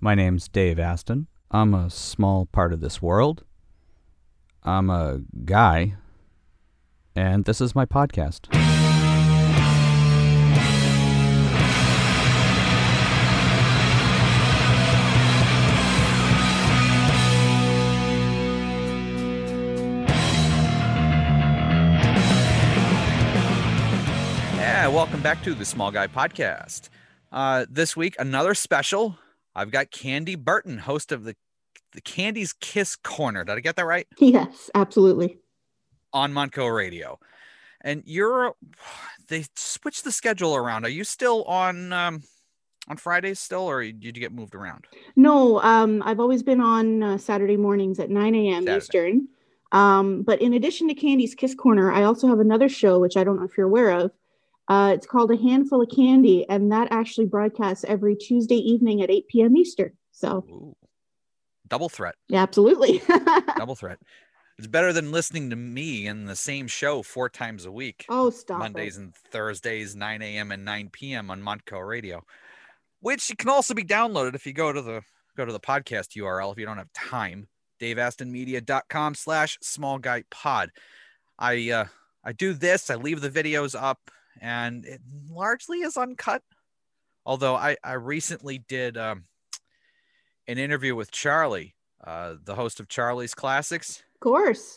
My name's Dave Aston. I'm a small part of this world. I'm a guy, and this is my podcast. Yeah, welcome back to the Small Guy Podcast. Uh, this week, another special. I've got Candi Burton, host of the the Kandi's KISS Korner. Did I get that right? Yes, absolutely. On Montco Radio, and you're they switched the schedule around. Are you still on um, on Fridays still, or did you get moved around? No, um, I've always been on uh, Saturday mornings at 9 a.m. Saturday. Eastern. Um, but in addition to Kandi's KISS Korner, I also have another show, which I don't know if you're aware of. Uh, it's called A Handful of Kandi, and that actually broadcasts every Tuesday evening at 8 p.m. Eastern. So, Ooh. Double threat, yeah, absolutely. double threat. It's better than listening to me in the same show four times a week. oh, stop. Mondays it. and Thursdays, 9 a.m. and 9 p.m. on Montco Radio, which can also be downloaded if you go to the go to the podcast URL if you don't have time. DaveAstonMedia.com slash small guy pod. I uh I do this, I leave the videos up, and it largely is uncut. Although I, I recently did um an interview with Charlie, uh, the host of Charlie's Classics Of course.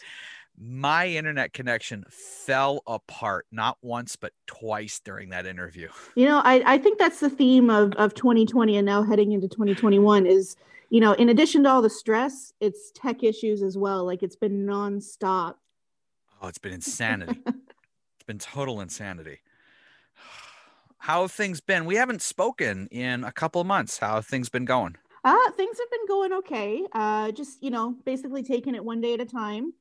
my internet connection fell apart not once but twice during that interview You know, I, I think that's the theme of, of 2020 and now heading into 2021 is, you know, in addition to all the stress, it's tech issues as well. Like it's been nonstop. oh it's been insanity it's been total insanity how have things been we haven't spoken in a couple of months how have things been going Uh, things have been going okay. Uh, just, you know, basically taking it one day at a time.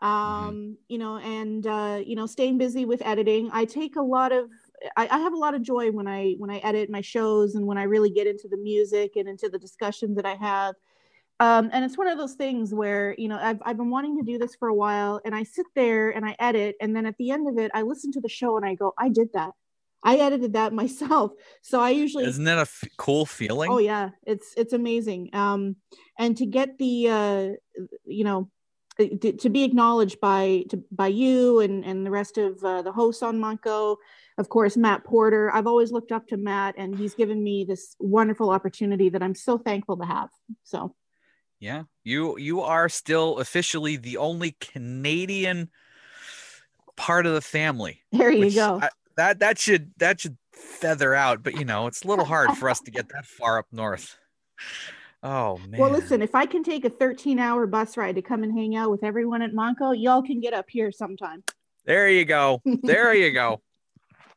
Um, you know, and uh, you know, staying busy with editing. I take a lot of I, I have a lot of joy when I when I edit my shows and when I really get into the music and into the discussions that I have. Um, and it's one of those things where you know I've I've been wanting to do this for a while, and I sit there and I edit, and then at the end of it, I listen to the show and I go, I did that. I edited that myself. So I usually isn't that a f- cool feeling Oh yeah, it's it's amazing. Um, and to get the uh, you know, uh, to, to be acknowledged by to, by you and and the rest of uh, the hosts on Montco, of course Matt Porter. I've always looked up to Matt, and he's given me this wonderful opportunity that I'm so thankful to have. So yeah you you are still officially the only canadian part of the family there you go. I- that that should that should feather out but you know it's a little hard for us to get that far up north oh man well, listen, if I can take a 13 hour bus ride to come and hang out with everyone at Montco, y'all can get up here sometime. there you go there you go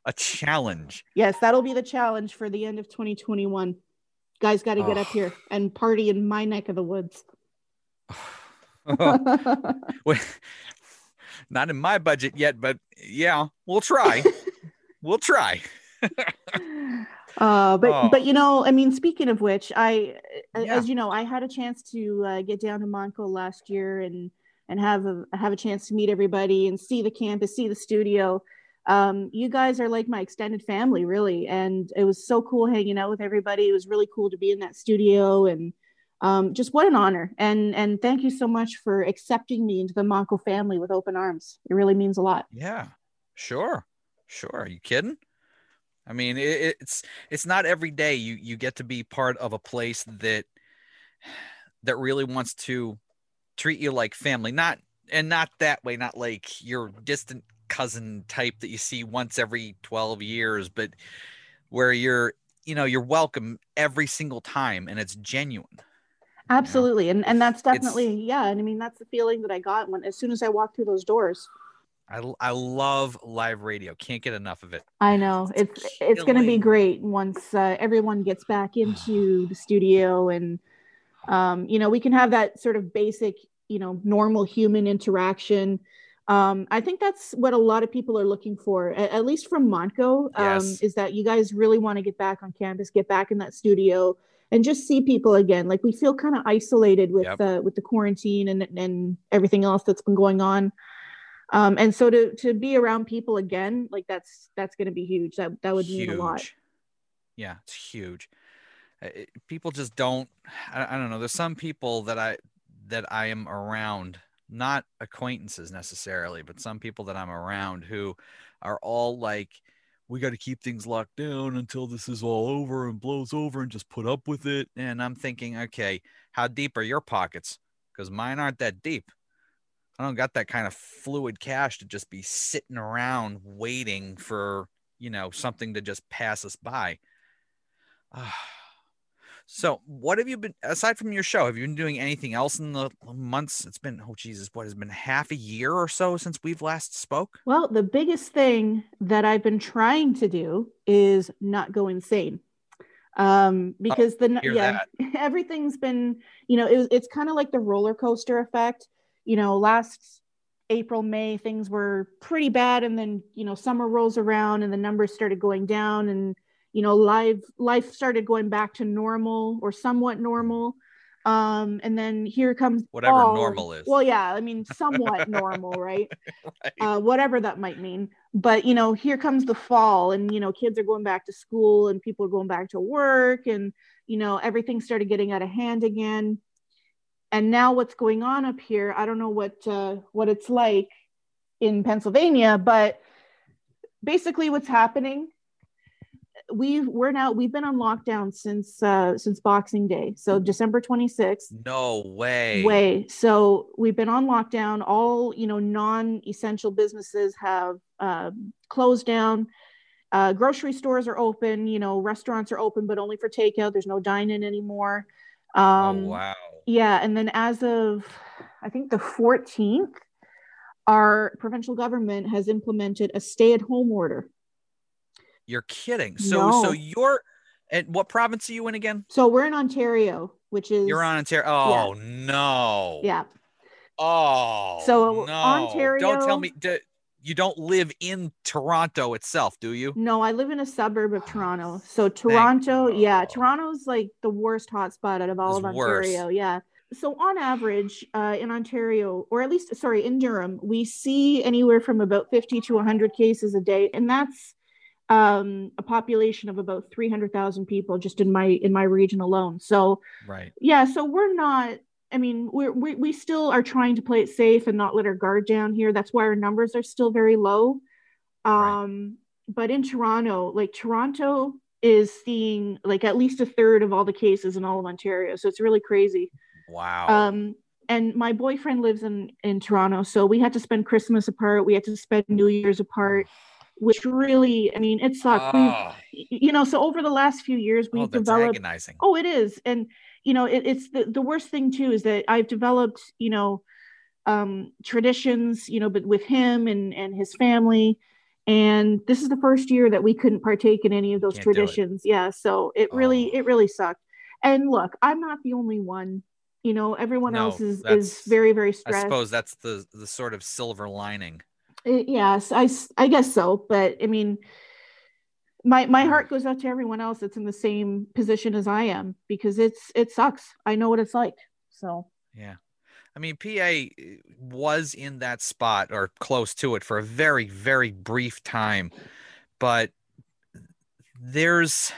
a challenge Yes, that'll be the challenge for the end of 2021. Guys got to get up Oh. here and party in my neck of the woods. Not in my budget yet but yeah we'll try we'll try uh, but Oh. but you know, I mean, speaking of which, I Yeah. as you know, I had a chance to uh, get down to Montco last year and and have a have a chance to meet everybody and see the campus, see the studio. Um, you guys are like my extended family, really, and it was so cool hanging out with everybody. It was really cool to be in that studio and um, just what an honor and and thank you so much for accepting me into the Montco family with open arms. It really means a lot. Yeah, sure, sure. Are you kidding? I mean, it, it's it's not every day you you get to be part of a place that that really wants to treat you like family, not and not that way, not like your distant cousin type that you see once every 12 years, but where you're you know you're welcome every single time and it's genuine. Absolutely. And and that's It's- definitely yeah, and I mean that's the feeling that I got when as soon as I walked through those doors. I I love live radio. Can't get enough of it. I know. It's it's going to be great once uh, everyone gets back into the studio and um you know, we can have that sort of basic, you know, normal human interaction. Um, I think that's what a lot of people are looking for, at, at least from Montco, um, Yes. is that you guys really want to get back on campus, get back in that studio, and just see people again. Like we feel kind of isolated with Yep. uh, with the quarantine and and everything else that's been going on. Um, and so to to be around people again, like that's that's going to be huge. That that would mean a lot. Yeah, it's huge. it- people just don't I, I don't know there's some people that i that i am around not acquaintances necessarily but some people that i'm around who are all like we got to keep things locked down until this is all over and blows over and just put up with it and i'm thinking okay how deep are your pockets because mine aren't that deep i don't got that kind of fluid cash to just be sitting around waiting for you know something to just pass us by Ah. So, what have you been aside from your show? Have you been doing anything else in the months? It's been oh Jesus, what has been half a year or so since we've last spoke? Well, the biggest thing that I've been trying to do is not go insane. Um, because the hear yeah, everything's been, you know, it, it's kind of like the roller coaster effect. You know, last April, May, things were pretty bad, and then you know, summer rolls around and the numbers started going down, and you know, live life started going back to normal or somewhat normal. Um, and then here comes Whatever fall. normal is. Well, yeah, I mean, somewhat normal, right? Right. uh, whatever that might mean. But you know, here comes the fall, and you know, kids are going back to school, and people are going back to work, and you know, everything started getting out of hand again. And now, what's going on up here? I don't know what uh, what it's like in Pennsylvania, but basically, what's happening? We've we're now we've been on lockdown since uh, since Boxing Day, so December twenty sixth no way. way. So we've been on lockdown. All you know, non-essential businesses have um, closed down. Uh, grocery stores are open. You know, restaurants are open, but only for takeout. There's no dine-in anymore. Um, oh wow. Yeah, and then as of I think the 14th, our provincial government has implemented a stay-at-home order. You're kidding. So so you're and what province are you in again? So we're in Ontario, which is You're on Ontario. Oh no. yeah. Oh. So, no. Ontario- Don't tell me you don't live in Toronto itself, do you? No, I live in a suburb of Toronto. So Toronto, yeah, God. Toronto's like the worst hotspot out of all It's of worse. Ontario. Yeah. So on average, uh, in Ontario, or at least sorry, in Durham, we see anywhere from about 50 to 100 cases a day, and that's um, a population of about 300,000 people just in my in my region alone. So Right. yeah, so we're not. I mean, we're, we we still are trying to play it safe and not let our guard down here. That's why our numbers are still very low. Right. Um, but in Toronto, like Toronto is seeing like at least a third of all the cases in all of Ontario. So it's really crazy. Wow. Um, and my boyfriend lives in in Toronto, so we had to spend Christmas apart. We had to spend New Year's apart, which really, I mean, it sucked. We- oh, you know, so over the last few years, oh, we've that's developed agonizing. Oh, it is. And, you know, it, it's the, the worst thing too is that I've developed, you know, um, traditions, you know, but with him and, and his family. And this is the first year that we couldn't partake in any of those Can't traditions. Yeah. So it really, Oh. it really sucked. And look, I'm not the only one. You know, everyone No, else is is very, very I suppose that's the the sort of silver lining. Uh, yes, I guess so. But I mean, my my Mm. heart goes out to everyone else that's in the same position as I am because it's it sucks. I know what it's like. So Yeah. I mean, PA was in that spot or close to it for a very, very brief time, but there's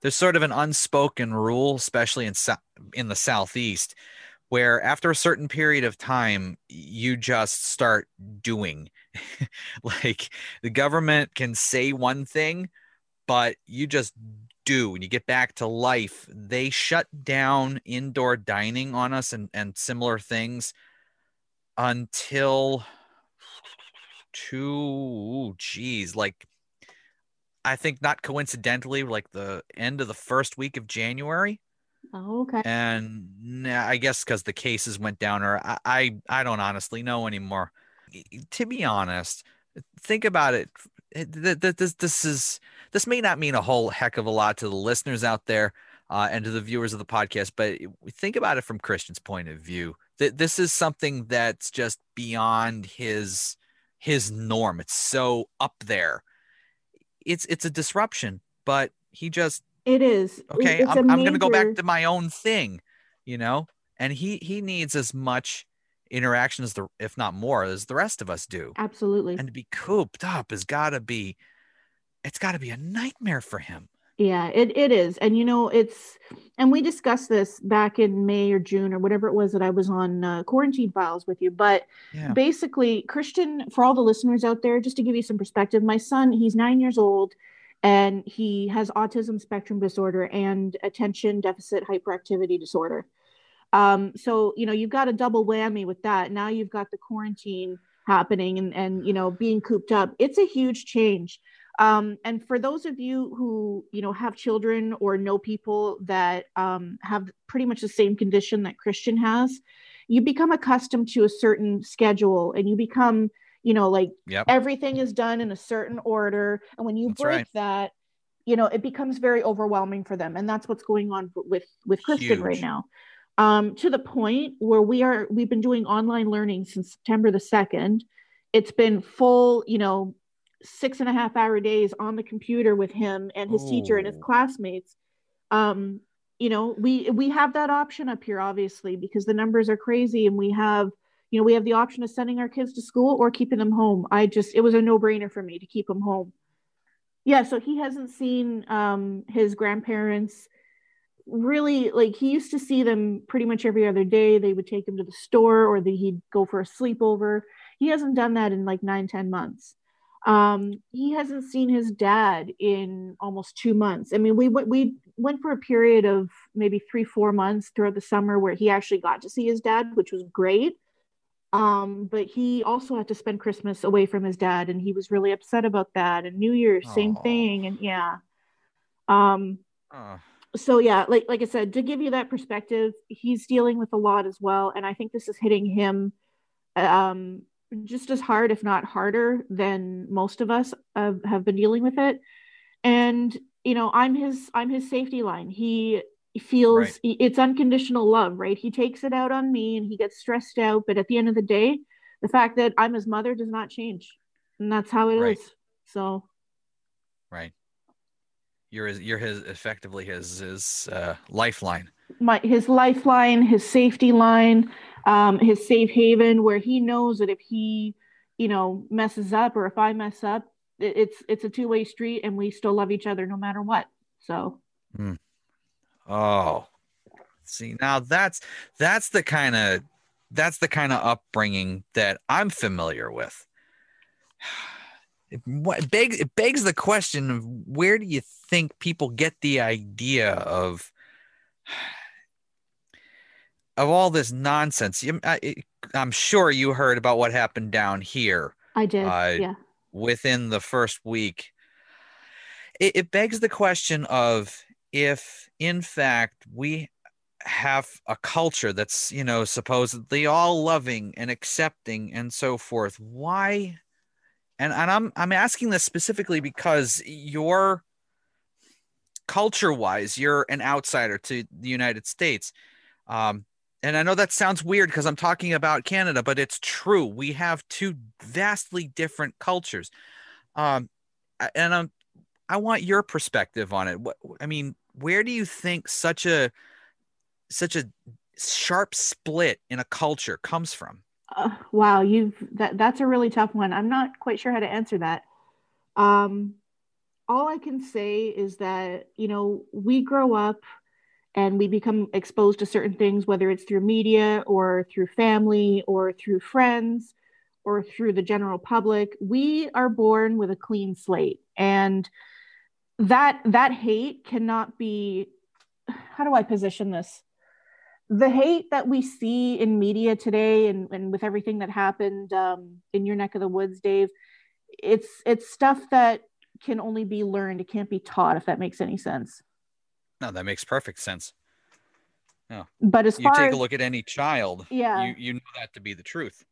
there's sort of an unspoken rule, especially in in the southeast, where after a certain period of time, you just start doing. like the government can say one thing, but you just do. When you get back to life they shut down indoor dining on us and, and similar things until two geez like i think not coincidentally like the end of the first week of january. Oh, okay. and i guess because the cases went down or I, I i don't honestly know anymore to be honest think about it th- this this is this may not mean a whole heck of a lot to the listeners out there uh, and to the viewers of the podcast but think about it from christian's point of view that this is something that's just beyond his his norm it's so up there it's it's a disruption but he just It is. Okay it's I'm, I'm gonna go back to my own thing you know and he he needs as much interaction as the if not more as the rest of us do Absolutely. and to be cooped up has got to be it's got to be a nightmare for him Yeah, it, it is. And you know, it's and we discussed this back in May or June or whatever it was that I was on uh, quarantine files with you. But Yeah. basically, Christian, for all the listeners out there, just to give you some perspective, my son, he's nine years old and he has autism spectrum disorder and attention deficit hyperactivity disorder. Um, so, you know, you've got a double whammy with that. Now you've got the quarantine happening and, and you know, being cooped up. It's a huge change. Um, and for those of you who, you know, have children or know people that um, have pretty much the same condition that Christian has, you become accustomed to a certain schedule and you become, you know, like Yep. everything is done in a certain order. And when you That's break right. that, you know, it becomes very overwhelming for them. And that's what's going on with, with Christian right now. Um, to the point where we are, we've been doing online learning since September the 2nd. It's been full, you know, six and a half hour days on the computer with him and his teacher and his Oh. classmates. Um, you know, we we have that option up here, obviously, because the numbers are crazy, and we have, you know, we have the option of sending our kids to school or keeping them home. I just, it was a no brainer for me to keep them home. Yeah, so he hasn't seen um, his grandparents really like he used to see them pretty much every other day. They would take him to the store or the, he'd go for a sleepover. He hasn't done that in like nine ten months. Um he hasn't seen his dad in almost two months. I mean we went we went for a period of maybe three four months throughout the summer where he actually got to see his dad which was great. Um but he also had to spend christmas away from his dad and he was really upset about that and new year's same thing and yeah. Um Oh, so yeah like like i said to give you that perspective he's dealing with a lot as well and i think this is hitting him um just as hard if not harder than most of us uh, have been dealing with it and you know i'm his i'm his safety line he feels Right. it's unconditional love right he takes it out on me and he gets stressed out but at the end of the day the fact that i'm his mother does not change and that's how it is. Right. so right. You're his, you're his effectively his his uh, lifeline. my his lifeline, his safety line, um, his safe haven, where he knows that if he, you know, messes up or if I mess up, it, it's it's a two way street, and we still love each other no matter what. So Mm. Oh, see now that's that's the kind of that's the kind of upbringing that I'm familiar with. It, what- it begs it begs the question of where do you think people get the idea of of all this nonsense? I, I'm sure you heard about what happened down here I did, Uh, yeah, within the first week. It, it begs the question of if, in fact, we have a culture that's, you know, supposedly all loving and accepting and so forth. Why? And, and I'm I'm asking this specifically because you're culture wise, you're an outsider to the United States. Um, and I know that sounds weird because I'm talking about Canada, but it's true. We have two vastly different cultures. Um, and I'm, I want your perspective on it. What I mean, where do you think such a such a sharp split in a culture comes from? Uh, wow, you've that that's a really tough one. I'm not quite sure how to answer that. Um, all I can say is that you know we grow up and we become exposed to certain things, whether it's through media or through family or through friends or through the general public. We are born with a clean slate, and that that hate cannot be. How do I position this? The hate that we see in media today and, and with everything that happened um, in your neck of the woods dave it's it's stuff that can only be learned. It can't be taught if that makes any sense. No, that makes perfect sense. no but as You take as a look at any child, yeah. you you know that to be the truth.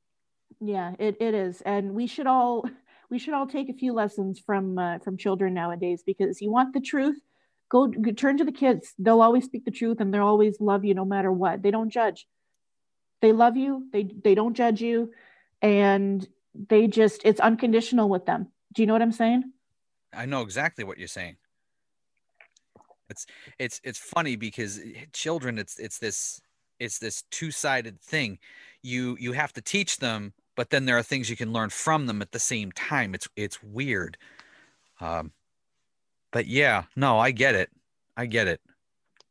yeah it, it is. And we should all we should all take a few lessons from uh, from children nowadays because you want the truth go, go turn to the kids they'll always speak the truth and they'll always love you no matter what they don't judge they love you they they don't judge you and they just it's unconditional with them do you know what i'm saying I know exactly what you're saying. It's it's it's funny because children it's it's this it's this two-sided thing. You you have to teach them, but then there are things you can learn from them at the same time. It's it's weird. Um but yeah, no, I get it. I get it.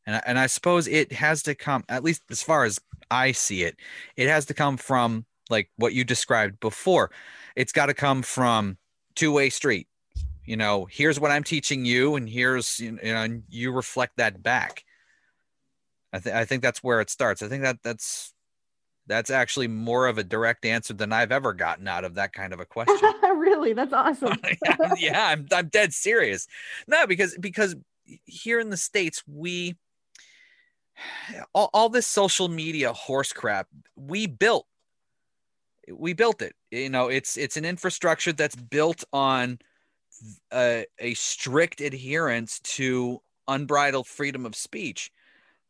And I, and I suppose it has to come at least as far as I see it, it has to come from like what you described before. It's got to come from two-way street. You know, here's what I'm teaching you and here's you know and you reflect that back. I think I think that's where it starts. I think that that's that's actually more of a direct answer than I've ever gotten out of that kind of a question. really? That's awesome. yeah, I'm I'm dead serious. No, because because here in the states we all, all this social media horse crap we built we built it you know it's it's an infrastructure that's built on a, a strict adherence to unbridled freedom of speech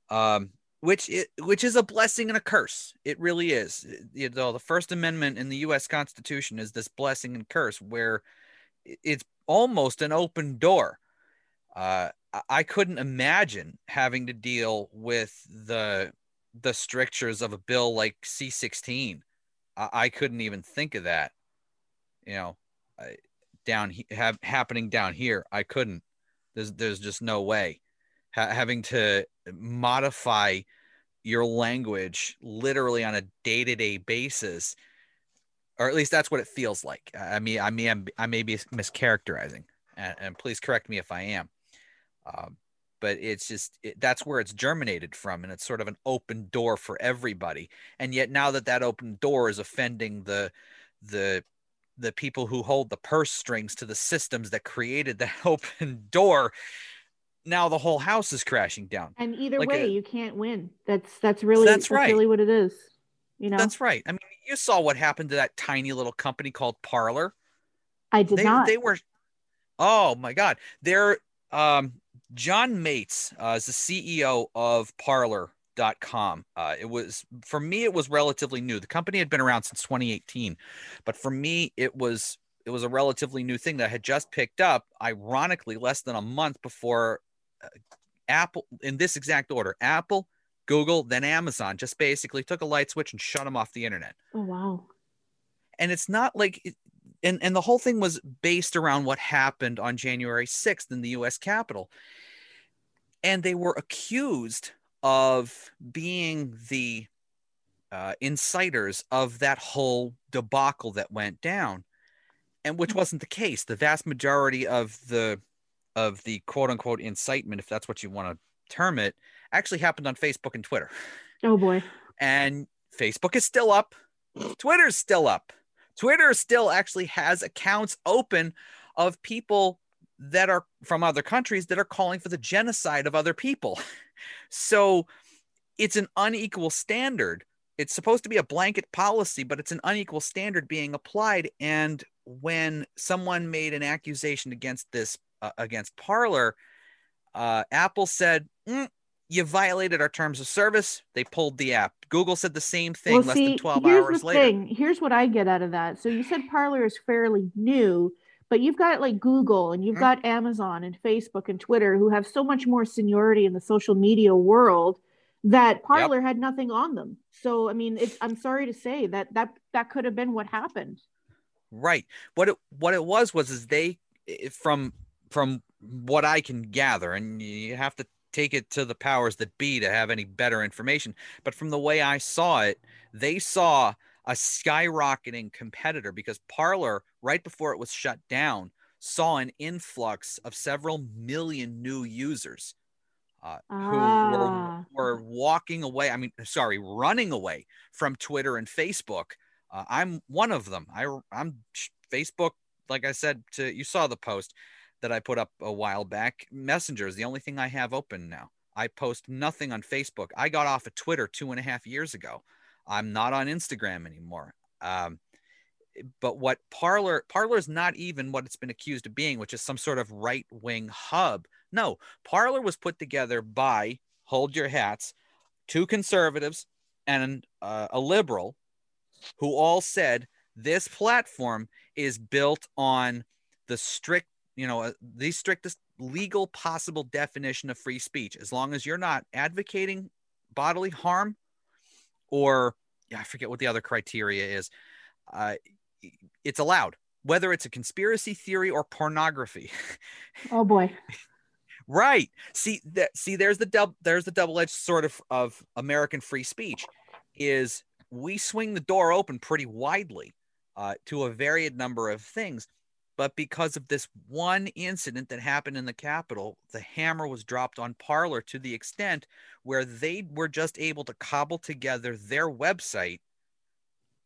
um, which it, which is a blessing and a curse it really is you know the first amendment in the US constitution is this blessing and curse where it's almost an open door uh, I couldn't imagine having to deal with the the strictures of a bill like C16. I, I couldn't even think of that. You know, down have happening down here. I couldn't. There's there's just no way. Ha- having to modify your language literally on a day-to-day basis or at least that's what it feels like. I mean i mean I'm, i may be mischaracterizing and, and please correct me if i am. Um, but it's just it, that's where it's germinated from and it's sort of an open door for everybody. And yet now that that open door is offending the the the people who hold the purse strings to the systems that created that open door now the whole house is crashing down and either like way a, you can't win that's that's really that's, that's right. really what it is you know that's right i mean you saw what happened to that tiny little company called parler i did they, not they were oh my god they're um John Matze uh, is the CEO of Parler.com. Uh, it was for me, it was relatively new. The company had been around since 2018, but for me, it was it was a relatively new thing that I had just picked up. Ironically, less than a month before Apple, in this exact order, Apple, Google, then Amazon, just basically took a light switch and shut them off the internet. Oh wow! And it's not like and and the whole thing was based around what happened on January 6th in the US Capitol. And they were accused of being the uh, inciters of that whole debacle that went down, and which wasn't the case. The vast majority of the of the quote unquote incitement, if that's what you want to term it, actually happened on Facebook and Twitter. Oh boy! And Facebook is still up, Twitter's still up. Twitter still actually has accounts open of people that are from other countries that are calling for the genocide of other people. So it's an unequal standard. It's supposed to be a blanket policy, but it's an unequal standard being applied. And when someone made an accusation against this, uh, against Parler, uh, Apple said, mm, you violated our terms of service. They pulled the app. Google said the same thing well, less see, than 12 here's hours the later. Thing. Here's what I get out of that. So you said Parler is fairly new, but you've got like Google and you've mm-hmm. got Amazon and Facebook and Twitter who have so much more seniority in the social media world that Parler yep. had nothing on them. So I mean, it's, I'm sorry to say that that that could have been what happened. Right. What it what it was was is they from from what I can gather, and you have to take it to the powers that be to have any better information. But from the way I saw it, they saw a skyrocketing competitor because Parler, right before it was shut down, saw an influx of several million new users uh, ah. who were, ah. were walking away. I mean, sorry, running away from Twitter and Facebook. Uh, I'm one of them. I, I'm Facebook. Like I said, to you saw the post that I put up a while back. Messenger is the only thing I have open now. I post nothing on Facebook. I got off of Twitter two and a half years ago. I'm not on Instagram anymore. Um, but what Parler Parler is not even what it's been accused of being, which is some sort of right wing hub. No, Parler was put together by hold your hats, two conservatives and uh, a liberal, who all said this platform is built on the strict you know, uh, the strictest legal possible definition of free speech, as long as you're not advocating bodily harm or yeah, I forget what the other criteria is. Uh, it's allowed. whether it's a conspiracy theory or pornography. Oh boy. right. See that see there's the double there's the double-edged sword of, of American free speech is we swing the door open pretty widely uh, to a varied number of things. But because of this one incident that happened in the Capitol, the hammer was dropped on Parler to the extent where they were just able to cobble together their website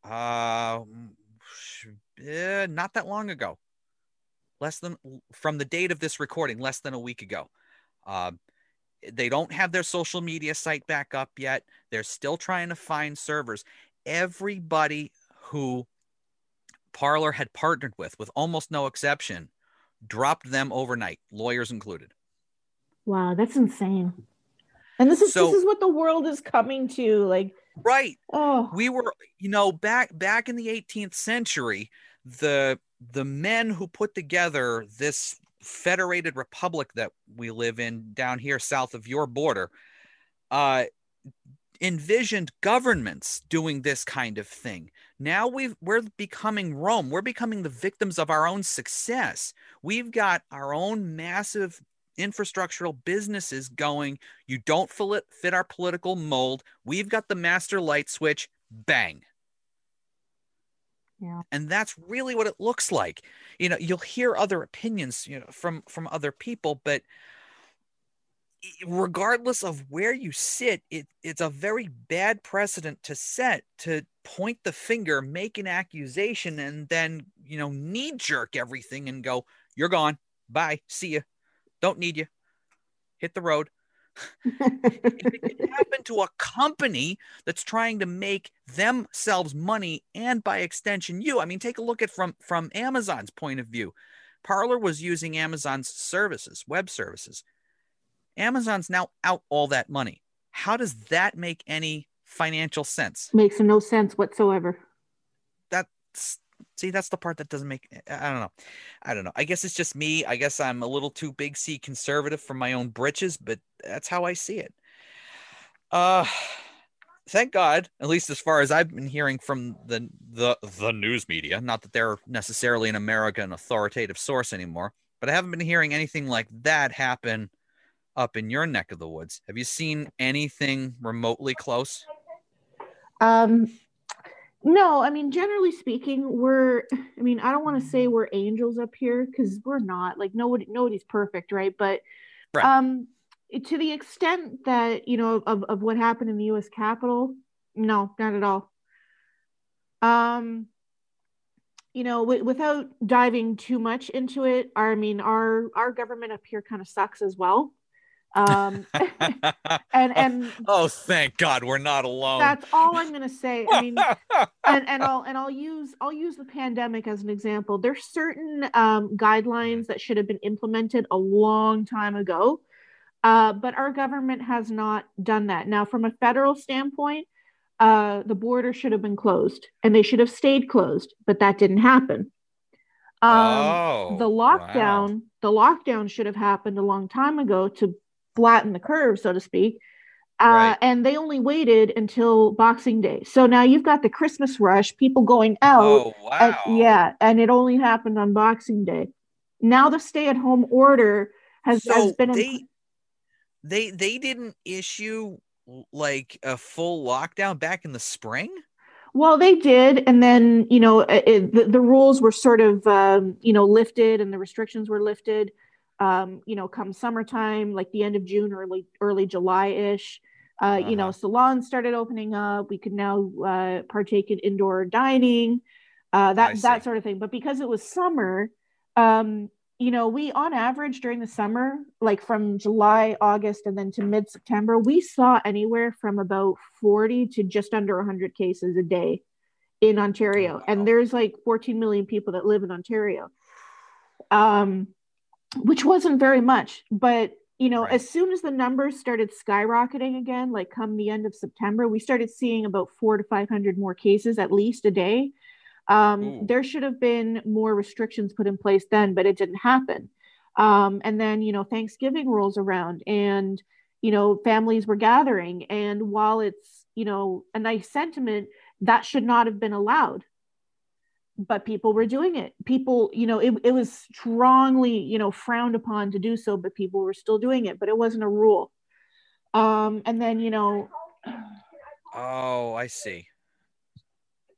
uh, eh, not that long ago. Less than from the date of this recording, less than a week ago. Uh, they don't have their social media site back up yet. They're still trying to find servers. Everybody who Parler had partnered with, with almost no exception, dropped them overnight, lawyers included. Wow, that's insane. And this is So- this is what the world is coming to. Like, Right. oh, we were you know back back in the 18th century the the men who put together this federated republic that we live in down here south of your border uh envisioned governments doing this kind of thing. Now we've we're becoming rome. We're becoming the victims of our own success. We've got our own massive infrastructural businesses going. You don't fit, fit our political mold. We've got the master light switch. Bang. Yeah. and that's really what it looks like. You know you'll hear other opinions you know from from other people but regardless of where you sit it it's a very bad precedent to set to point the finger make an accusation and then you know knee jerk everything and go you're gone. Bye. See you don't need you hit the road. It can happen to a company that's trying to make themselves money and by extension you i mean take a look at from from amazon's point of view. Parler was using amazon's services web services amazon's now out all that money. How does that make any financial sense? Makes no sense whatsoever. that's see that's the part that doesn't make i don't know. I don't know. I guess it's just me. I guess i'm a little too big c conservative for my own britches but that's how i see it. Uh thank god at least as far as i've been hearing from the the the news media not that they're necessarily in america an authoritative source anymore but i haven't been hearing anything like that happen up in your neck of the woods have you seen anything remotely close Um, no, I mean, generally speaking, we're. I mean, I don't want to say we're angels up here because we're not. Like nobody, nobody's perfect, right? But, Right. um, to the extent that you know of of what happened in the U.S. Capitol, no, not at all. Um, you know, w- without diving too much into it, our, I mean, our our government up here kind of sucks as well. Um, and and oh thank god we're not alone that's all I'm gonna say. I mean, and, and I'll and I'll use I'll use the pandemic as an example. There's certain um, guidelines that should have been implemented a long time ago, uh, but our government has not done that. Now, from a federal standpoint, uh, the border should have been closed, and they should have stayed closed, but that didn't happen. Um, oh, the wow. lockdown the lockdown should have happened a long time ago to flatten the curve so to speak uh, Right. and they only waited until boxing day so now you've got the christmas rush people going out Oh wow. and, yeah and it only happened on boxing day now the stay-at-home order has, has So been in- they they they didn't issue like a full lockdown back in the spring. Well, they did, and then you know it, it- the, the rules were sort of um, you know lifted, and the restrictions were lifted. Um, you know, come summertime, like the end of June, early early July ish. Uh, You know, Uh-huh. salons started opening up. We could now uh, partake in indoor dining, uh, that that sort of thing. But because it was summer, um, you know, we on average during the summer, like from July, August, and then to mid September, we saw anywhere from about 40 to just under 100 cases a day in Ontario. Oh, wow. And there's like 14 million people that live in Ontario, um, which wasn't very much. But, you know, Right. as soon as the numbers started skyrocketing again, like come the end of September, we started seeing about four to 500 more cases at least a day. Um, Ooh. there should have been more restrictions put in place then, but it didn't happen. Um, and then, you know, Thanksgiving rolls around and, you know, families were gathering. And while it's, you know, a nice sentiment, that should not have been allowed. But people were doing it. People you know it, it was strongly you know frowned upon to do so but people were still doing it but it wasn't a rule. Um and then you know Oh, I see.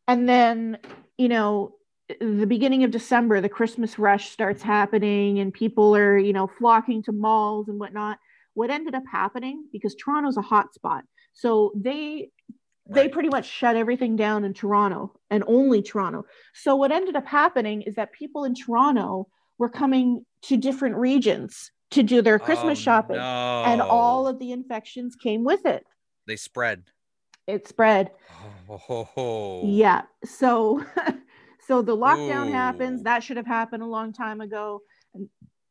and then you know the beginning of december the christmas rush starts happening and people are you know flocking to malls and whatnot. What ended up happening because toronto's a hot spot so they they pretty much shut everything down in toronto and only toronto. So what ended up happening is that people in toronto were coming to different regions to do their christmas Oh, shopping no. and all of the infections came with it. They spread. it spread. Oh, yeah. So so the lockdown happens. That should have happened a long time ago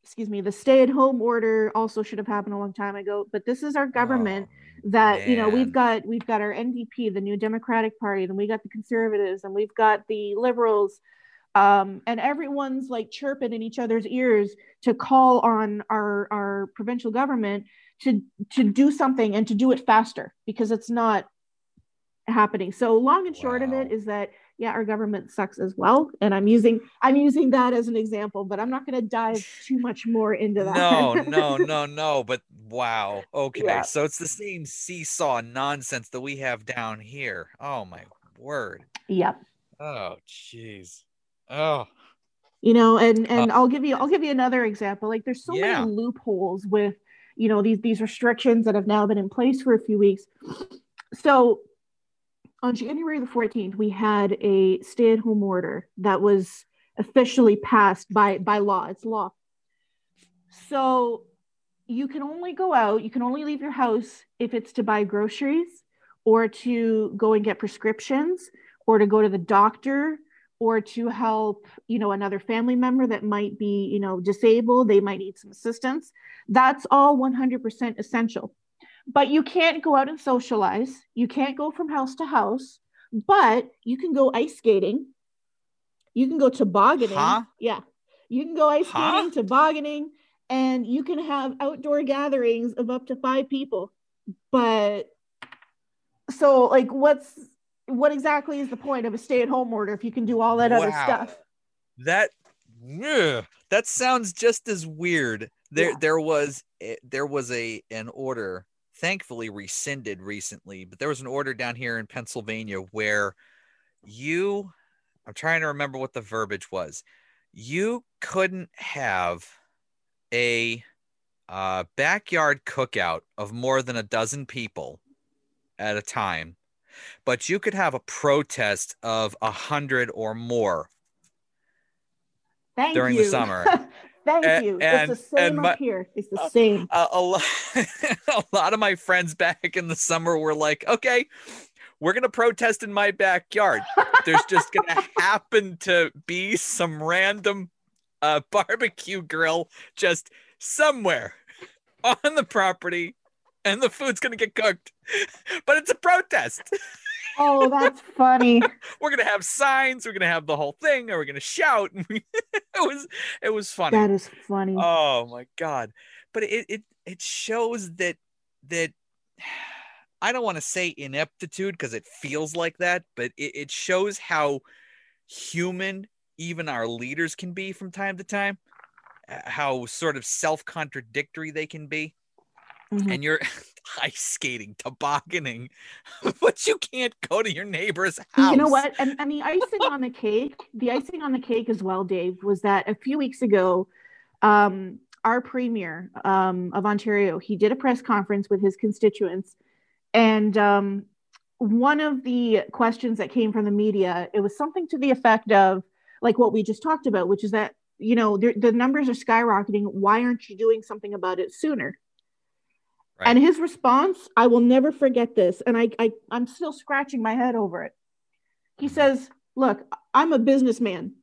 excuse me the stay at home order also should have happened a long time ago but this is our government Oh, that you know we've got we've got our ndp the new democratic party then we got the conservatives and we've got the liberals um, and everyone's like chirping in each other's ears to call on our our provincial government to to do something and to do it faster because it's not happening. So long and short of it is that yeah our government sucks as well and i'm using i'm using that as an example but i'm not going to dive too much more into that No, no, no, no. But wow. Okay. Yeah. So it's the same seesaw nonsense that we have down here. Oh my word. yep Oh jeez. Oh. you know and and Uh, i'll give you i'll give you another example like there's so Yeah. many loopholes with you know these these restrictions that have now been in place for a few weeks so on january the 14th we had a stay-at-home order that was officially passed by by law. It's law. So you can only go out you can only leave your house if it's to buy groceries or to go and get prescriptions or to go to the doctor or to help you know another family member that might be you know disabled. They might need some assistance. That's all 100% essential but you can't go out and socialize you can't go from house to house but you can go ice skating you can go tobogganing Huh? yeah you can go ice Huh? skating tobogganing and you can have outdoor gatherings of up to five people but so like what's what exactly is the point of a stay-at-home order if you can do all that other stuff That ugh, that sounds just as weird. There Yeah. there was eh, there was a an order thankfully rescinded recently, but there was an order down here in Pennsylvania where you I'm trying to remember what the verbiage was. You couldn't have a uh, backyard cookout of more than a dozen people at a time, but you could have a protest of a hundred or more Thank during the summer. Thank A- you. and- it's the same my- up here. It's the same. a, a, lot, a lot of my friends back in the summer were like, okay, we're going to protest in my backyard. There's just going to happen to be some random uh, barbecue grill just somewhere on the property, and the food's going to get cooked. But it's a protest. Oh, that's funny. We're going to have signs. We're going to have the whole thing. And we're going to shout. it was it was funny. that is funny. Oh my god. But it it it shows that that I don't want to say ineptitude because it feels like that, but it, it shows how human even our leaders can be from time to time. How sort of self-contradictory they can be. Mhm. And you're ice skating, tobogganing, but you can't go to your neighbor's house. You know what? And, and the icing on the cake, the icing on the cake as well, Dave, was that a few weeks ago, um, our premier um, of Ontario, he did a press conference with his constituents, and um, one of the questions that came from the media, it was something to the effect of like what we just talked about, which is that you know the the numbers are skyrocketing. Why aren't you doing something about it sooner? Right. And his response, I will never forget this, and I, I I'm still scratching my head over it. He says, "Look, I'm a businessman.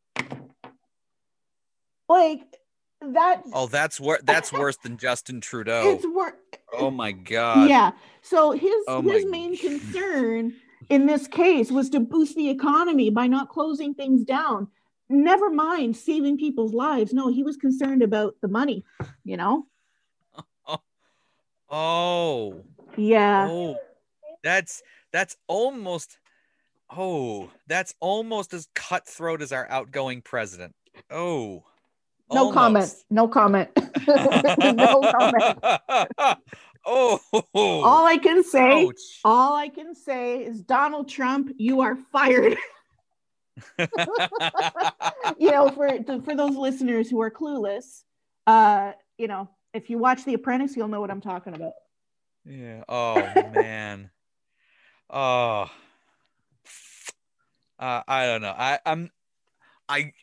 Like that. Oh, that's wor- that's worse than Justin Trudeau. It's work. Oh my god. Yeah. So his Oh his main concern in this case was to boost the economy by not closing things down. Never mind saving people's lives. No, he was concerned about the money. You know. Oh. Yeah. Oh. That's that's almost Oh, that's almost as cutthroat as our outgoing president. Oh. No comment. No comment. no comment. oh. All I can say, Ouch. all I can say is Donald Trump, you are fired. you know, for for those listeners who are clueless, uh, you know, if you watch The Apprentice, you'll know what I'm talking about. yeah. Oh man. Oh. Uh, I don't know. I I'm I.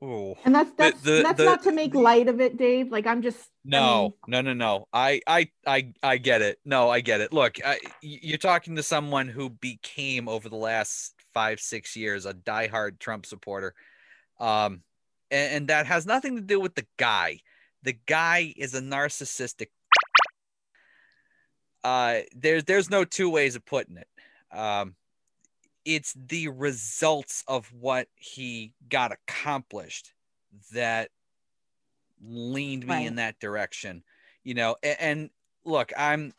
Oh. And that's that's the- that's the- not to make light of it, Dave. Like I'm just No, no, no, no. I, I, I, I get it. No, I get it. Look, I, you're talking to someone who became over the last five, six years a diehard Trump supporter, um, and, and that has nothing to do with the guy. The guy is a narcissistic. Uh, there's, there's no two ways of putting it. Um, it's the results of what he got accomplished that leaned me in that direction you know and, and look i'm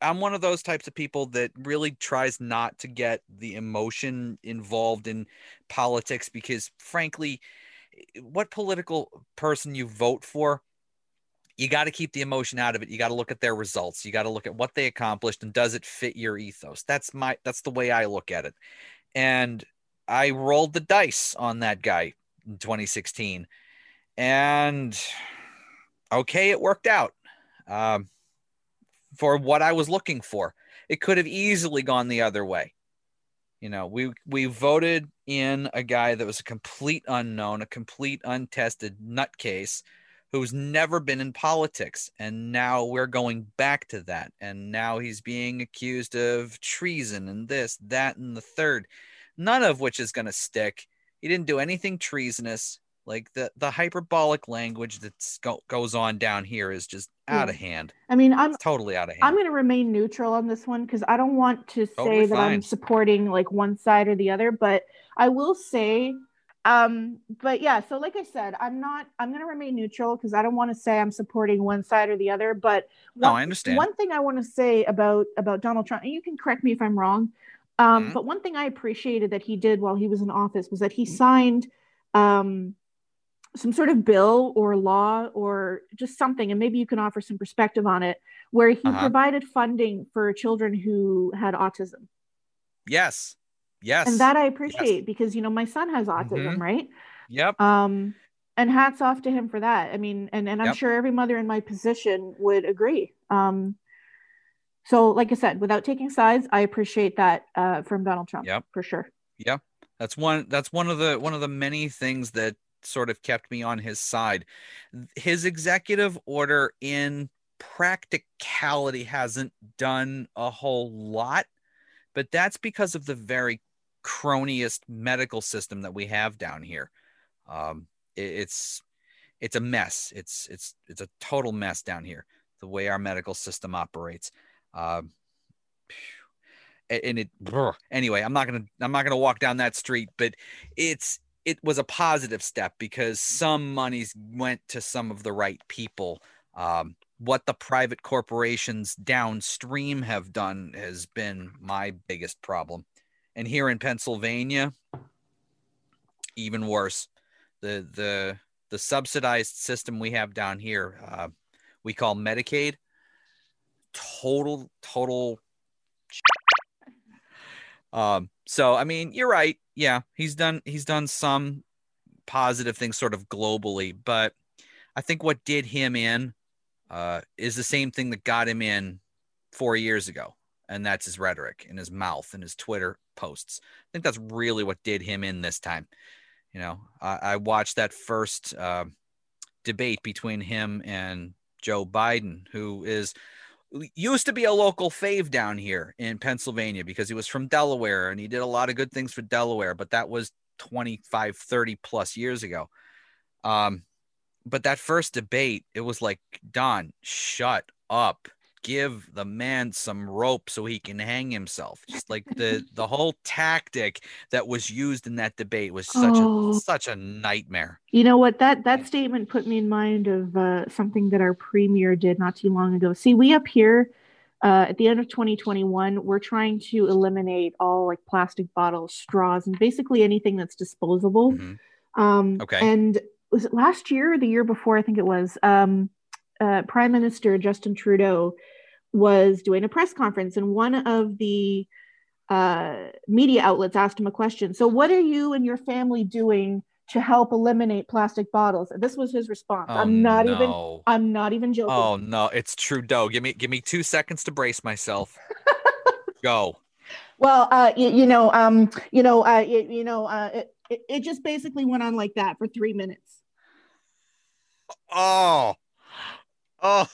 i'm one of those types of people that really tries not to get the emotion involved in politics because frankly what political person you vote for you got to keep the emotion out of it. You got to look at their results. You got to look at what they accomplished and does it fit your ethos? That's my that's the way i look at it. And i rolled the dice on that guy in 2016 and okay it worked out um, for what i was looking for. It could have easily gone the other way you know we we voted in a guy that was a complete unknown a complete untested nutcase who's never been in politics. And now we're going back to that. And now he's being accused of treason and this that and the third none of which is going to stick. He didn't do anything treasonous like the the hyperbolic language that go, goes on down here is just out of hand I mean, I'm it's totally out of hand I'm going to remain neutral on this one because I don't want to say Totally that fine. I'm supporting like one side or the other, but I will say, um, but yeah, so like I said, I'm not, I'm going to remain neutral because I don't want to say I'm supporting one side or the other. But no one, i understand one thing I want to say about about Donald Trump, and you can correct me if I'm wrong, um, Mhm. but one thing I appreciated that he did while he was in office was that he signed um, some sort of bill or law or just something, and maybe you can offer some perspective on it, where he Uh-huh. provided funding for children who had autism, yes yes and that I appreciate because you know my son has autism, Mhm. right? yep Um, and hats off to him for that. I mean, and and I'm Yep. sure every mother in my position would agree. Um, so like I said, without taking sides, I appreciate that uh, from Donald Trump Yep. for sure. Yep. That's one that's one of the one of the many things that sort of kept me on his side. His executive order in practicality hasn't done a whole lot, but that's because of the very cronyist medical system that we have down here. Um, it- it's it's a mess. It's it's it's a total mess down here. The way our medical system operates. Um, and it anyway i'm not gonna i'm not gonna walk down that street but it's it was a positive step because some monies went to some of the right people. Um, what the private corporations downstream have done has been my biggest problem. And here in pennsylvania even worse the the the subsidized system we have down here uh, we call medicaid total total um, so I mean, you're right. Yeah, he's done he's done some positive things sort of globally, but I think what did him in uh, is the same thing that got him in four years ago, and that's his rhetoric and his mouth and his Twitter posts. I think that's really what did him in this time. You know, I, I watched that first uh, debate between him and Joe Biden, who is used to be a local fave down here in Pennsylvania because he was from Delaware and he did a lot of good things for Delaware, but that was 25, 30 plus years ago. Um, but that first debate, it was like, Don, shut up. Give the man some rope so he can hang himself. Just like the the whole tactic that was used in that debate was such Oh. a such a nightmare. You know what? That that statement put me in mind of uh, something that our premier did not too long ago. See, we up here, uh, at the end of 2021, we're trying to eliminate all like plastic bottles, straws, and basically anything that's disposable. Mhm. Um, Okay. And was it last year or the year before? I think it was. Um, uh, Prime Minister Justin Trudeau was doing a press conference, and one of the uh, media outlets asked him a question. So, what are you and your family doing to help eliminate plastic bottles? And this was his response. Oh, I'm not even. I'm not even joking. Oh no, it's Trudeau. Give me give me two seconds to brace myself. Go. Well, uh, you, you know, um, you know, uh, you, you know, uh, it, it, it just basically went on like that for three minutes. Oh. Oh.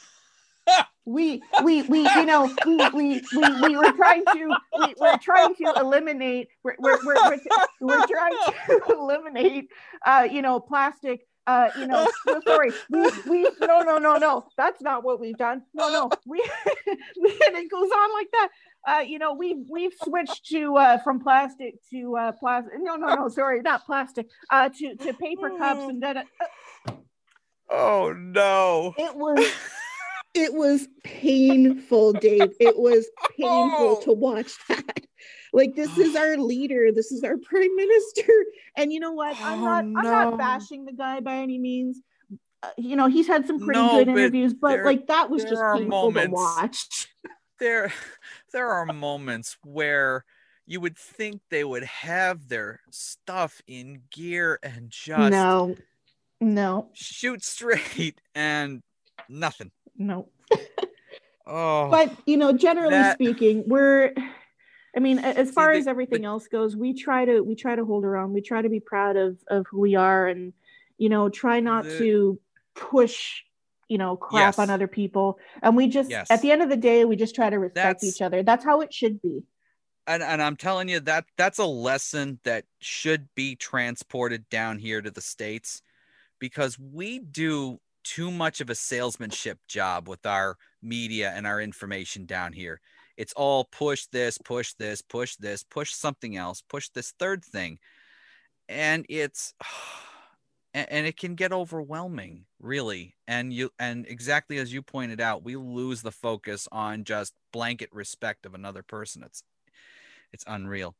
We, we, we, you know, we, we, we, we were trying to, we, we're trying to eliminate, we're, we're, we're, we're, we're trying to eliminate, uh, you know, plastic. Uh, you know, no, sorry, we, we, no, no, no, no, that's not what we've done. No, no, we, and it goes on like that. Uh, you know, we we've switched to uh, from plastic to uh, plastic. No, no, no, sorry, not plastic. Uh, to to paper cups and then Oh no. it was it was painful, Dave. It was painful Oh. to watch that. Like this is our leader, this is our prime minister, and you know what? I'm Oh, not I'm not bashing the guy by any means. Uh, you know, he's had some pretty No, good but interviews, but there- like that was just painful to watch. There there are moments where you would think they would have their stuff in gear and just No, no, shoot straight and nothing. no. Oh. but you know generally That- speaking we're i mean as far the- as everything the- else goes we try to we try to hold our own we try to be proud of of who we are and you know try not The- to push you know crap Yes. on other people and we just Yes. at the end of the day we just try to respect That's- each other that's how it should be and, and I'm telling you that that's a lesson that should be transported down here to the states because we do too much of a salesmanship job with our media and our information down here. It's all push this, push this, push this, push something else, push this third thing. And it's and, it can get overwhelming, really. And you and exactly as you pointed out, we lose the focus on just blanket respect of another person. It's it's unreal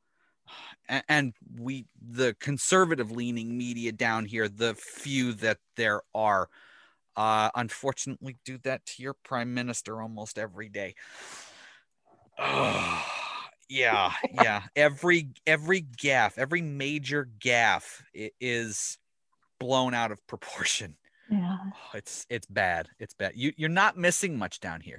and we the conservative leaning media down here the few that there are uh unfortunately do that to your prime minister almost every day. Yeah yeah. Every every gaffe every major gaffe is blown out of proportion yeah Oh, it's it's bad it's bad you you're not missing much down here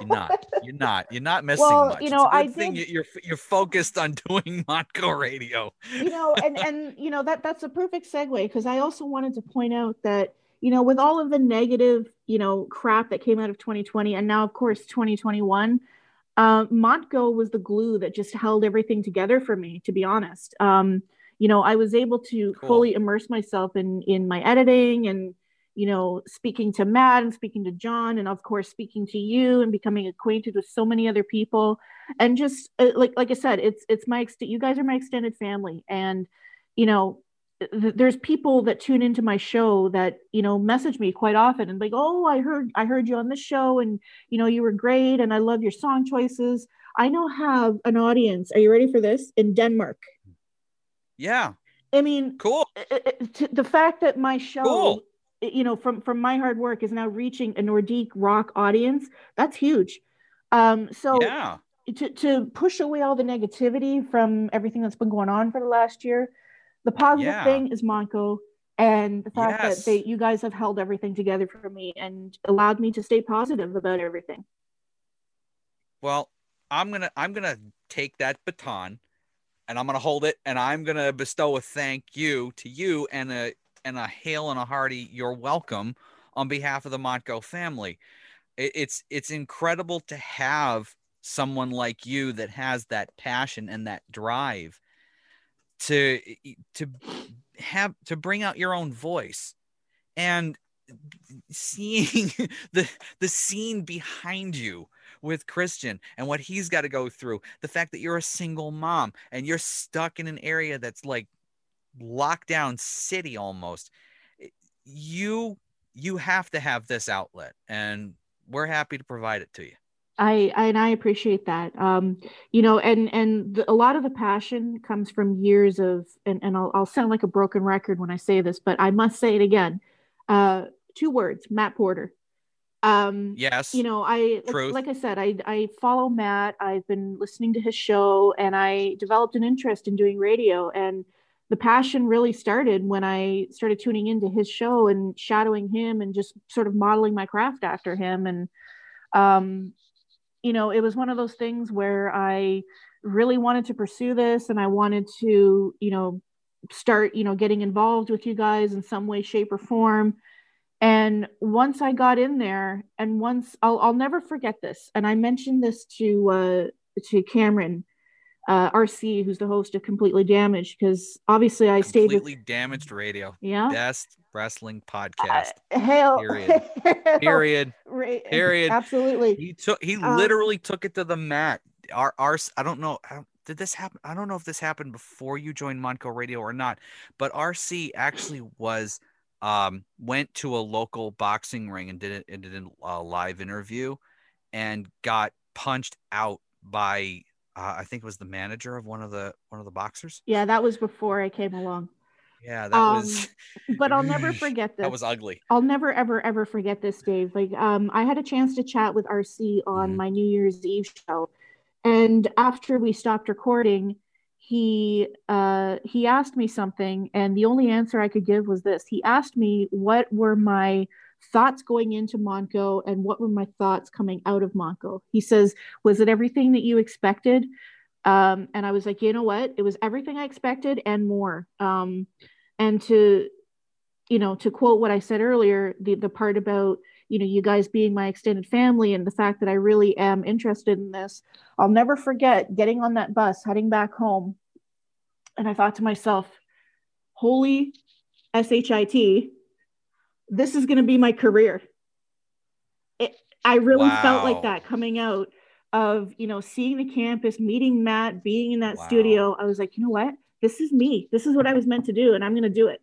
you're not. You're not. You're not missing Well, much. you know, I think did- you- you're you're focused on doing Montco Radio. you know and and you know that that's a perfect segue because i also wanted to point out that you know with all of the negative you know crap that came out of 2020 and now of course 2021 uh, Montco was the glue that just held everything together for me to be honest um, you know i was able to Cool. fully immerse myself in in my editing and you know speaking to matt and speaking to john and of course speaking to you and becoming acquainted with so many other people and just uh, like like I said, it's it's my ext- you guys are my extended family, and you know, th- there's people that tune into my show that you know message me quite often and like, oh, I heard I heard you on this show, and you know you were great, and I love your song choices. I now have an audience. Are you ready for this? In Denmark. Yeah, I mean, cool. it- it- to- the fact that my show Cool. You know from from my hard work is now reaching a nordique rock audience that's huge um so Yeah, to, to push away all the negativity from everything that's been going on for the last year the positive Yeah. thing is Montco and the fact Yes. that they you guys have held everything together for me and allowed me to stay positive about everything well, I'm gonna I'm gonna take that baton, and I'm gonna hold it, and I'm gonna bestow a thank you to you and a and a hail and a hearty you're welcome on behalf of the Montco family. It, it's it's incredible to have someone like you that has that passion and that drive to to have to bring out your own voice and seeing the the scene behind you with Christian and what he's got to go through the fact that you're a single mom and you're stuck in an area that's like lockdown city almost you you have to have this outlet and we're happy to provide it to you I, I and I appreciate that. Um, you know, and and the, a lot of the passion comes from years of, and and I'll, I'll sound like a broken record when I say this, but I must say it again. Uh, two words: Matt Porter. Um, yes. You know, I like, like I said, I I follow Matt. I've been listening to his show, and I developed an interest in doing radio. And the passion really started when I started tuning into his show and shadowing him, and just sort of modeling my craft after him. And um, you know, it was one of those things where I really wanted to pursue this and I wanted to, you know, start, you know, getting involved with you guys in some way, shape, or form. And once I got in there, and once I'll, I'll never forget this, and I mentioned this to uh, to Cameron uh, RC, who's the host of Completely Damaged, because obviously I stayed Completely Damaged Radio, yeah, best wrestling podcast. Uh, hail, period. hail, period. Period. Absolutely. He took. He Um, literally took it to the mat. Our, our. I don't know. I don't- Did this happen? I don't know if this happened before you joined Montco Radio or not. But RC actually was. Um, went to a local boxing ring and did it. And did a live interview, and got punched out by. Uh, I think it was the manager of one of the one of the boxers. Yeah, that was before I came along. Yeah, that Um, was But I'll never forget this. that was ugly. I'll never ever ever forget this, Dave. Like, um, I had a chance to chat with RC on Mhm. my New Year's Eve show, and after we stopped recording, he uh, he asked me something, and the only answer I could give was this. He asked me what were my thoughts going into Montco and what were my thoughts coming out of Montco. He says, "Was it everything that you expected?" Um, and I was like, "You know what? It was everything I expected and more." Um, and to you know to quote what i said earlier the the part about you know you guys being my extended family and the fact that i really am interested in this i'll never forget getting on that bus heading back home and i thought to myself holy shit this is going to be my career. It, i really felt like that coming out of you know seeing the campus meeting matt being in that Wow. studio. I was like you know what? This is me. This is what i was meant to do and i'm going to do it.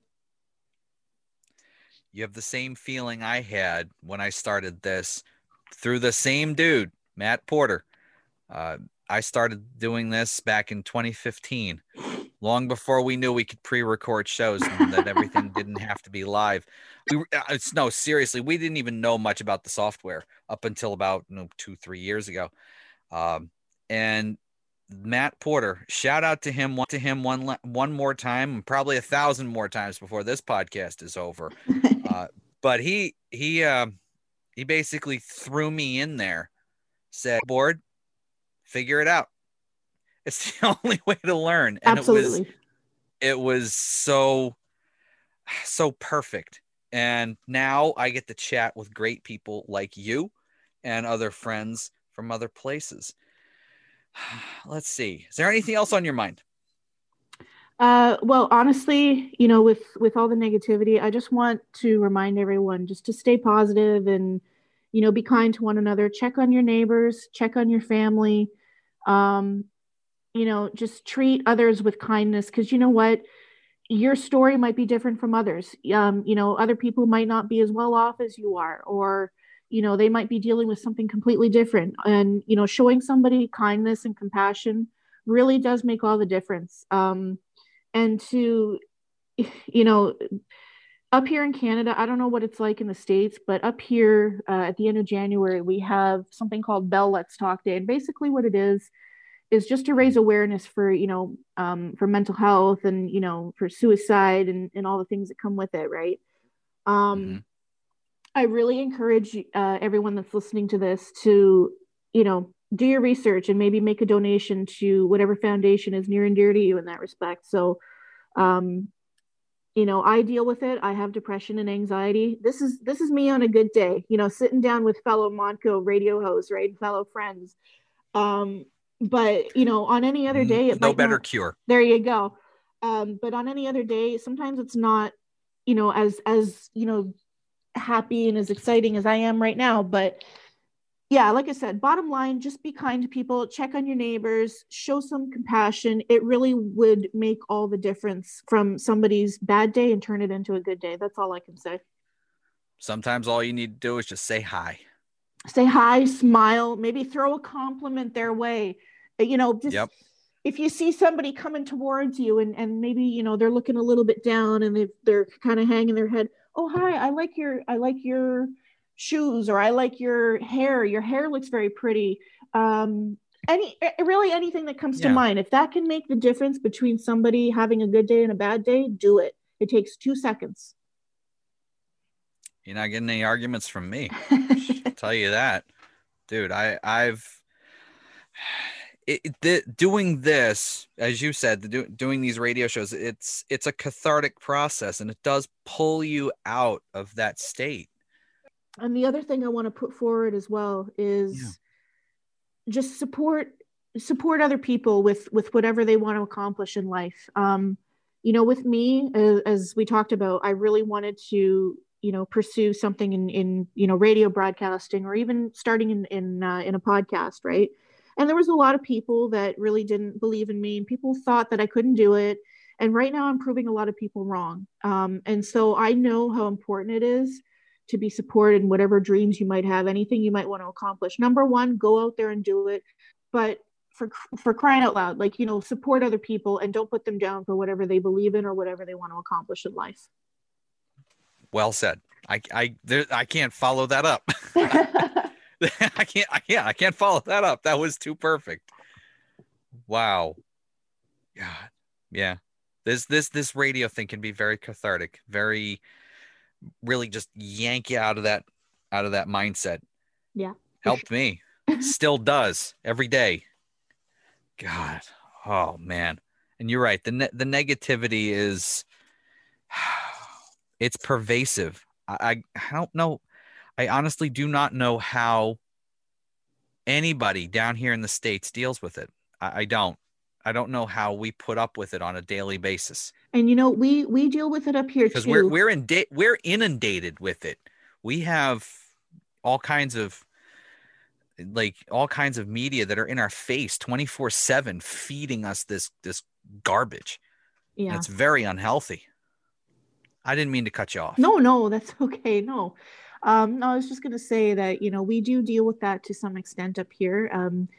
You have the same feeling I had when I started this through the same dude, Matt Porter. Uh, I started doing this back in 2015, long before we knew we could pre-record shows and that everything didn't have to be live. We uh, it's no seriously, we didn't even know much about the software up until about you know, two, three years ago. Um, and Matt Porter, shout out to him, to him one one more time, probably a thousand more times before this podcast is over uh, but he he um he basically threw me in there said board figure it out it's the only way to learn. And absolutely it was it was so so perfect. And now i get to chat with great people like you and other friends from other places. Let's see. Is there anything else on your mind? Uh, well, honestly, you know, with with all the negativity, I just want to remind everyone just to stay positive and you know be kind to one another. Check on your neighbors, check on your family. Um, you know, just treat others with kindness because you know what, your story might be different from others. Um, you know, other people might not be as well off as you are, or you know, they might be dealing with something completely different. And you know, showing somebody kindness and compassion really does make all the difference. Um, and to you know up here in canada i don't know what it's like in the states but up here uh, at the end of january we have something called bell let's talk day and basically what it is is just to raise awareness for you know um, for mental health and you know for suicide and, and all the things that come with it right? Um, Mhm. i really encourage uh, everyone that's listening to this to you know do your research and maybe make a donation to whatever foundation is near and dear to you in that respect. So um, you know i deal with it. I have depression and anxiety. This is this is me on a good day you know sitting down with fellow Montco radio hosts right fellow friends. Um but you know on any other day it no better not- cure. There you go. Um but on any other day sometimes it's not you know as as you know happy and as exciting as i am right now but yeah like i said bottom line just be kind to people check on your neighbors show some compassion. It really would make all the difference from somebody's bad day and turn it into a good day. That's all i can say. Sometimes all you need to do is just say hi say hi, smile, maybe throw a compliment their way. Uh, You know, just Yep. if you see somebody coming towards you and, and maybe, you know, they're looking a little bit down and they they're kind of hanging their head. Oh, hi, I like your I like your shoes or I like your hair. Your hair looks very pretty. Um any really anything that comes to mind. If that can make the difference between somebody having a good day and a bad day, do it. It takes 2 seconds. You're not getting any arguments from me. I'll tell you that, dude. I I've it, it- the, doing this, as you said, the, do, doing these radio shows. It's it's a cathartic process, and it does pull you out of that state. and the other thing I want to put forward as well is Yeah. just support support other people with with whatever they want to accomplish in life. Um, you know, with me, as, as we talked about, I really wanted to you know pursue something in in you know radio broadcasting or even starting in in uh, in a podcast, right? And there was a lot of people that really didn't believe in me, and people thought that I couldn't do it. And right now, I'm proving a lot of people wrong. Um, and so I know how important it is to be supported in whatever dreams you might have, anything you might want to accomplish. Number one, go out there and do it. But for for crying out loud, like you know, support other people and don't put them down for whatever they believe in or whatever they want to accomplish in life. Well said. I I there, I can't follow that up. I can't. I can't. I can't follow that up. That was too perfect. Wow. God. Yeah. This this this radio thing can be very cathartic. Very, really just yank you out of that out of that mindset. Yeah, Helped me. Still does every day. God. Oh man. And you're right. The ne- the negativity is it's pervasive. I, I don't know. I honestly do not know how anybody down here in the states deals with it. I, I don't. I don't know how we put up with it on a daily basis and you know, we we deal with it up here too. because we're we're in we're inundated with it. We have all kinds of like all kinds of media that are in our face 24/7 feeding us this this garbage. And yeah. It's very unhealthy. I didn't mean to cut you off. No, no, that's okay. No. Um, no, I was just going to say that, you know, we do deal with that to some extent up here. Um,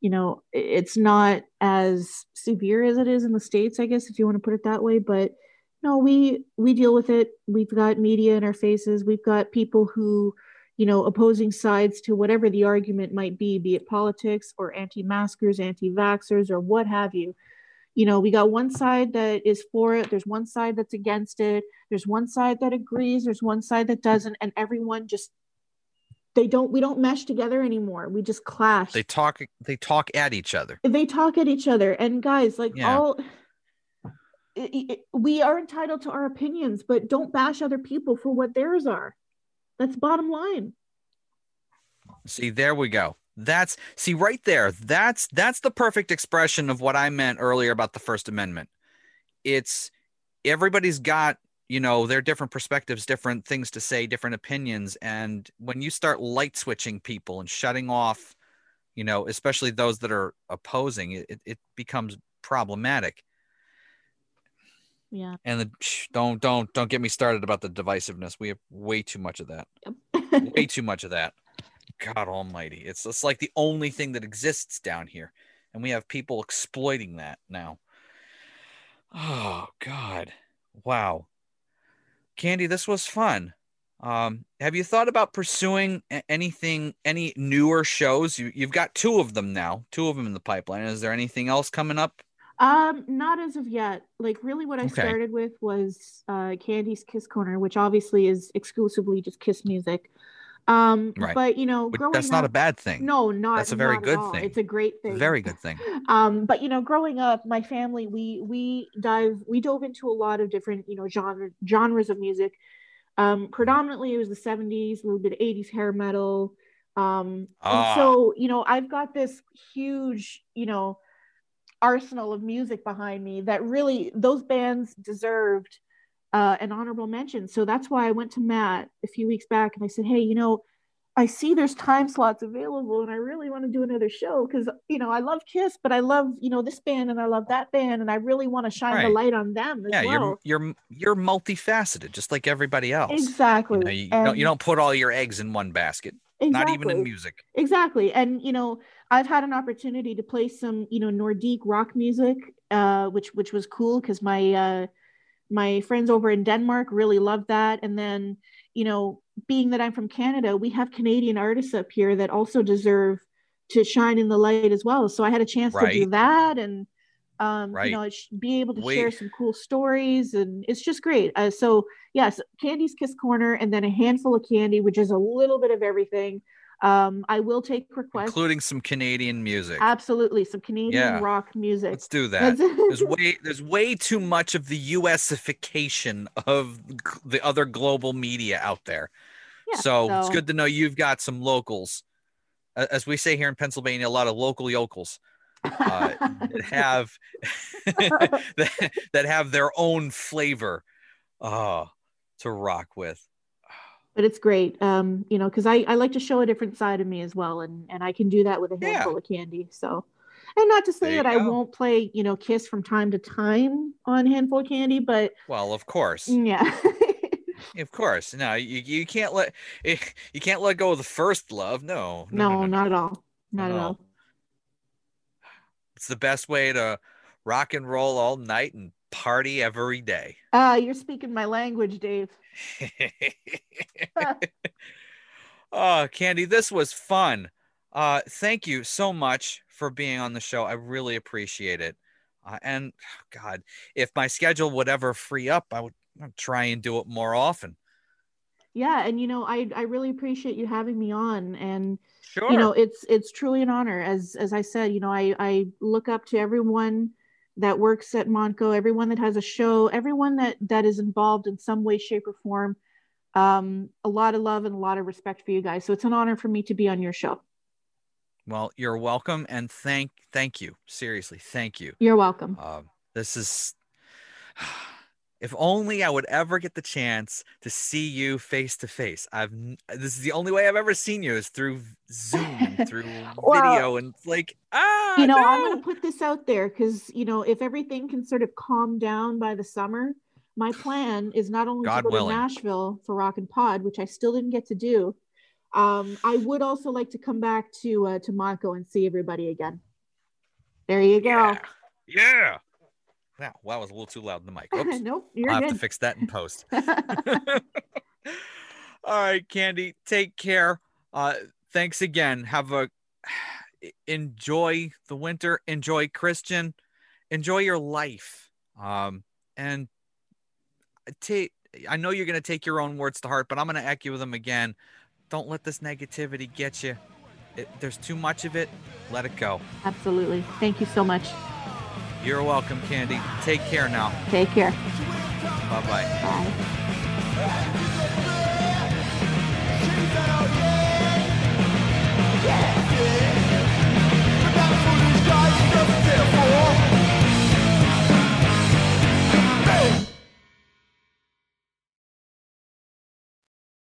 you know, it's not as severe as it is in the States, I guess, if you want to put it that way. But no, we we deal with it. We've got media in our faces. We've got people who, you know, opposing sides to whatever the argument might be, be it politics or anti-maskers, anti-vaxxers, or what have you. You know, we got one side that is for it. There's one side that's against it there's one side that agrees there's one side that doesn't and everyone just they don't we don't mesh together anymore we just clash They talk they talk at each other. they talk at each other and guys like Yeah. all we are entitled to our opinions but don't bash other people for what theirs are that's bottom line See, there we go. That's see right there. That's that's the perfect expression of what I meant earlier about the First Amendment. It's everybody's got, you know, their different perspectives, different things to say, different opinions. And when you start light switching people and shutting off, you know, especially those that are opposing, it, it- becomes problematic. yeah And the, don't don't don't get me started about the divisiveness. We have way too much of that. Yep. way too much of that. God almighty. It's it's like the only thing that exists down here. And we have people exploiting that now. Oh God. Wow. Candi, this was fun. Um, have you thought about pursuing anything, any newer shows? You, you've got two of them now, two of them in the pipeline. Is there anything else coming up? Um, not as of yet. Like really what I Okay. started with was uh Kandi's KISS Korner, which obviously is exclusively just Kiss music. Um, Right. but you know, that's not a bad thing. No, not That's a very good thing. It's a great thing. Very good thing. Um, but you know, growing up, my family we we dive we dove into a lot of different you know genre genres of music. Um, predominantly it was the '70s, a little bit of '80s hair metal. Um, Ah. and so you know, I've got this huge you know arsenal of music behind me that really those bands deserved uh, an honorable mention. So that's why I went to Matt a few weeks back and I said, hey, you know. I see there's time slots available and I really want to do another show because you know I love Kiss, but I love you know this band and I love that band and I really want to shine the light on them Yeah, well. you're you're you're multifaceted, just like everybody else. exactly. You, know, you, don't, you don't put all your eggs in one basket. not even in music. Exactly. And you know, I've had an opportunity to play some, you know, Nordique rock music, uh, which which was cool because my uh my friends over in Denmark really loved that. And then, you know, being that I'm from Canada, we have Canadian artists up here that also deserve to shine in the light as well. So I had a chance to do that and um, Right. you know, be able to Wait. share some cool stories, and it's just great. Uh, so yes, Kandi's KISS Korner, and then a handful of Kandi, which is a little bit of everything. Um, I will take requests. including some Canadian music. Absolutely, some Canadian Yeah. rock music. Let's do that. There's way there's way too much of the USification of the other global media out there. Yeah, so, it's good to know you've got some locals, as we say here in Pennsylvania, a lot of local yokels uh, that have that, that have their own flavor uh, to rock with. But it's great. Um, you know, because I, I like to show a different side of me as well, and and I can do that with a Yeah. handful of Kandi. So, and not to say There that I won't play, you know, Kiss from time to time on handful of Kandi, but Well, of course, yeah, of course. No, you, you can't let you can't let go of the first love. No, no, not at all, not at No. all. It's the best way to rock and roll all night and party every day. Ah, you're speaking my language, Dave. oh, Candi, this was fun. Uh, thank you so much for being on the show. I really appreciate it. Uh, and God, if my schedule would ever free up, I would I'd try and do it more often. Yeah, and you know, I I really appreciate you having me on, and Sure. you know, it's it's truly an honor. As as I said, you know, I I look up to everyone that works at Montco, everyone that has a show, everyone that that is involved in some way, shape, or form. Um, a lot of love and a lot of respect for you guys. So it's an honor for me to be on your show. well, you're welcome, and thank thank you. Seriously, thank you. You're welcome. Um, this is, if only I would ever get the chance to see you face to face. I've this is the only way I've ever seen you is through Zoom through Well, video, and like ah, you know, I'm going to put this out there because, you know, if everything can sort of calm down by the summer, my plan is not only God to go willing. to Nashville for Rock and Pod, which I still didn't get to do. Um, I would also like to come back to uh, to Montco and see everybody again. There you go. yeah, yeah. Wow, that was a little too loud in the mic. Oops, nope, you're I'll have to fix that in post. All right, Candi, take care. Uh, thanks again. Have a enjoy the winter. Enjoy Christian. Enjoy your life. Um, and take. I know you're gonna take your own words to heart, but I'm gonna echo them again. Don't let this negativity get you. It, there's too much of it. Let it go. Absolutely. Thank you so much. You're welcome, Candi. Take care now. Take care. Bye bye.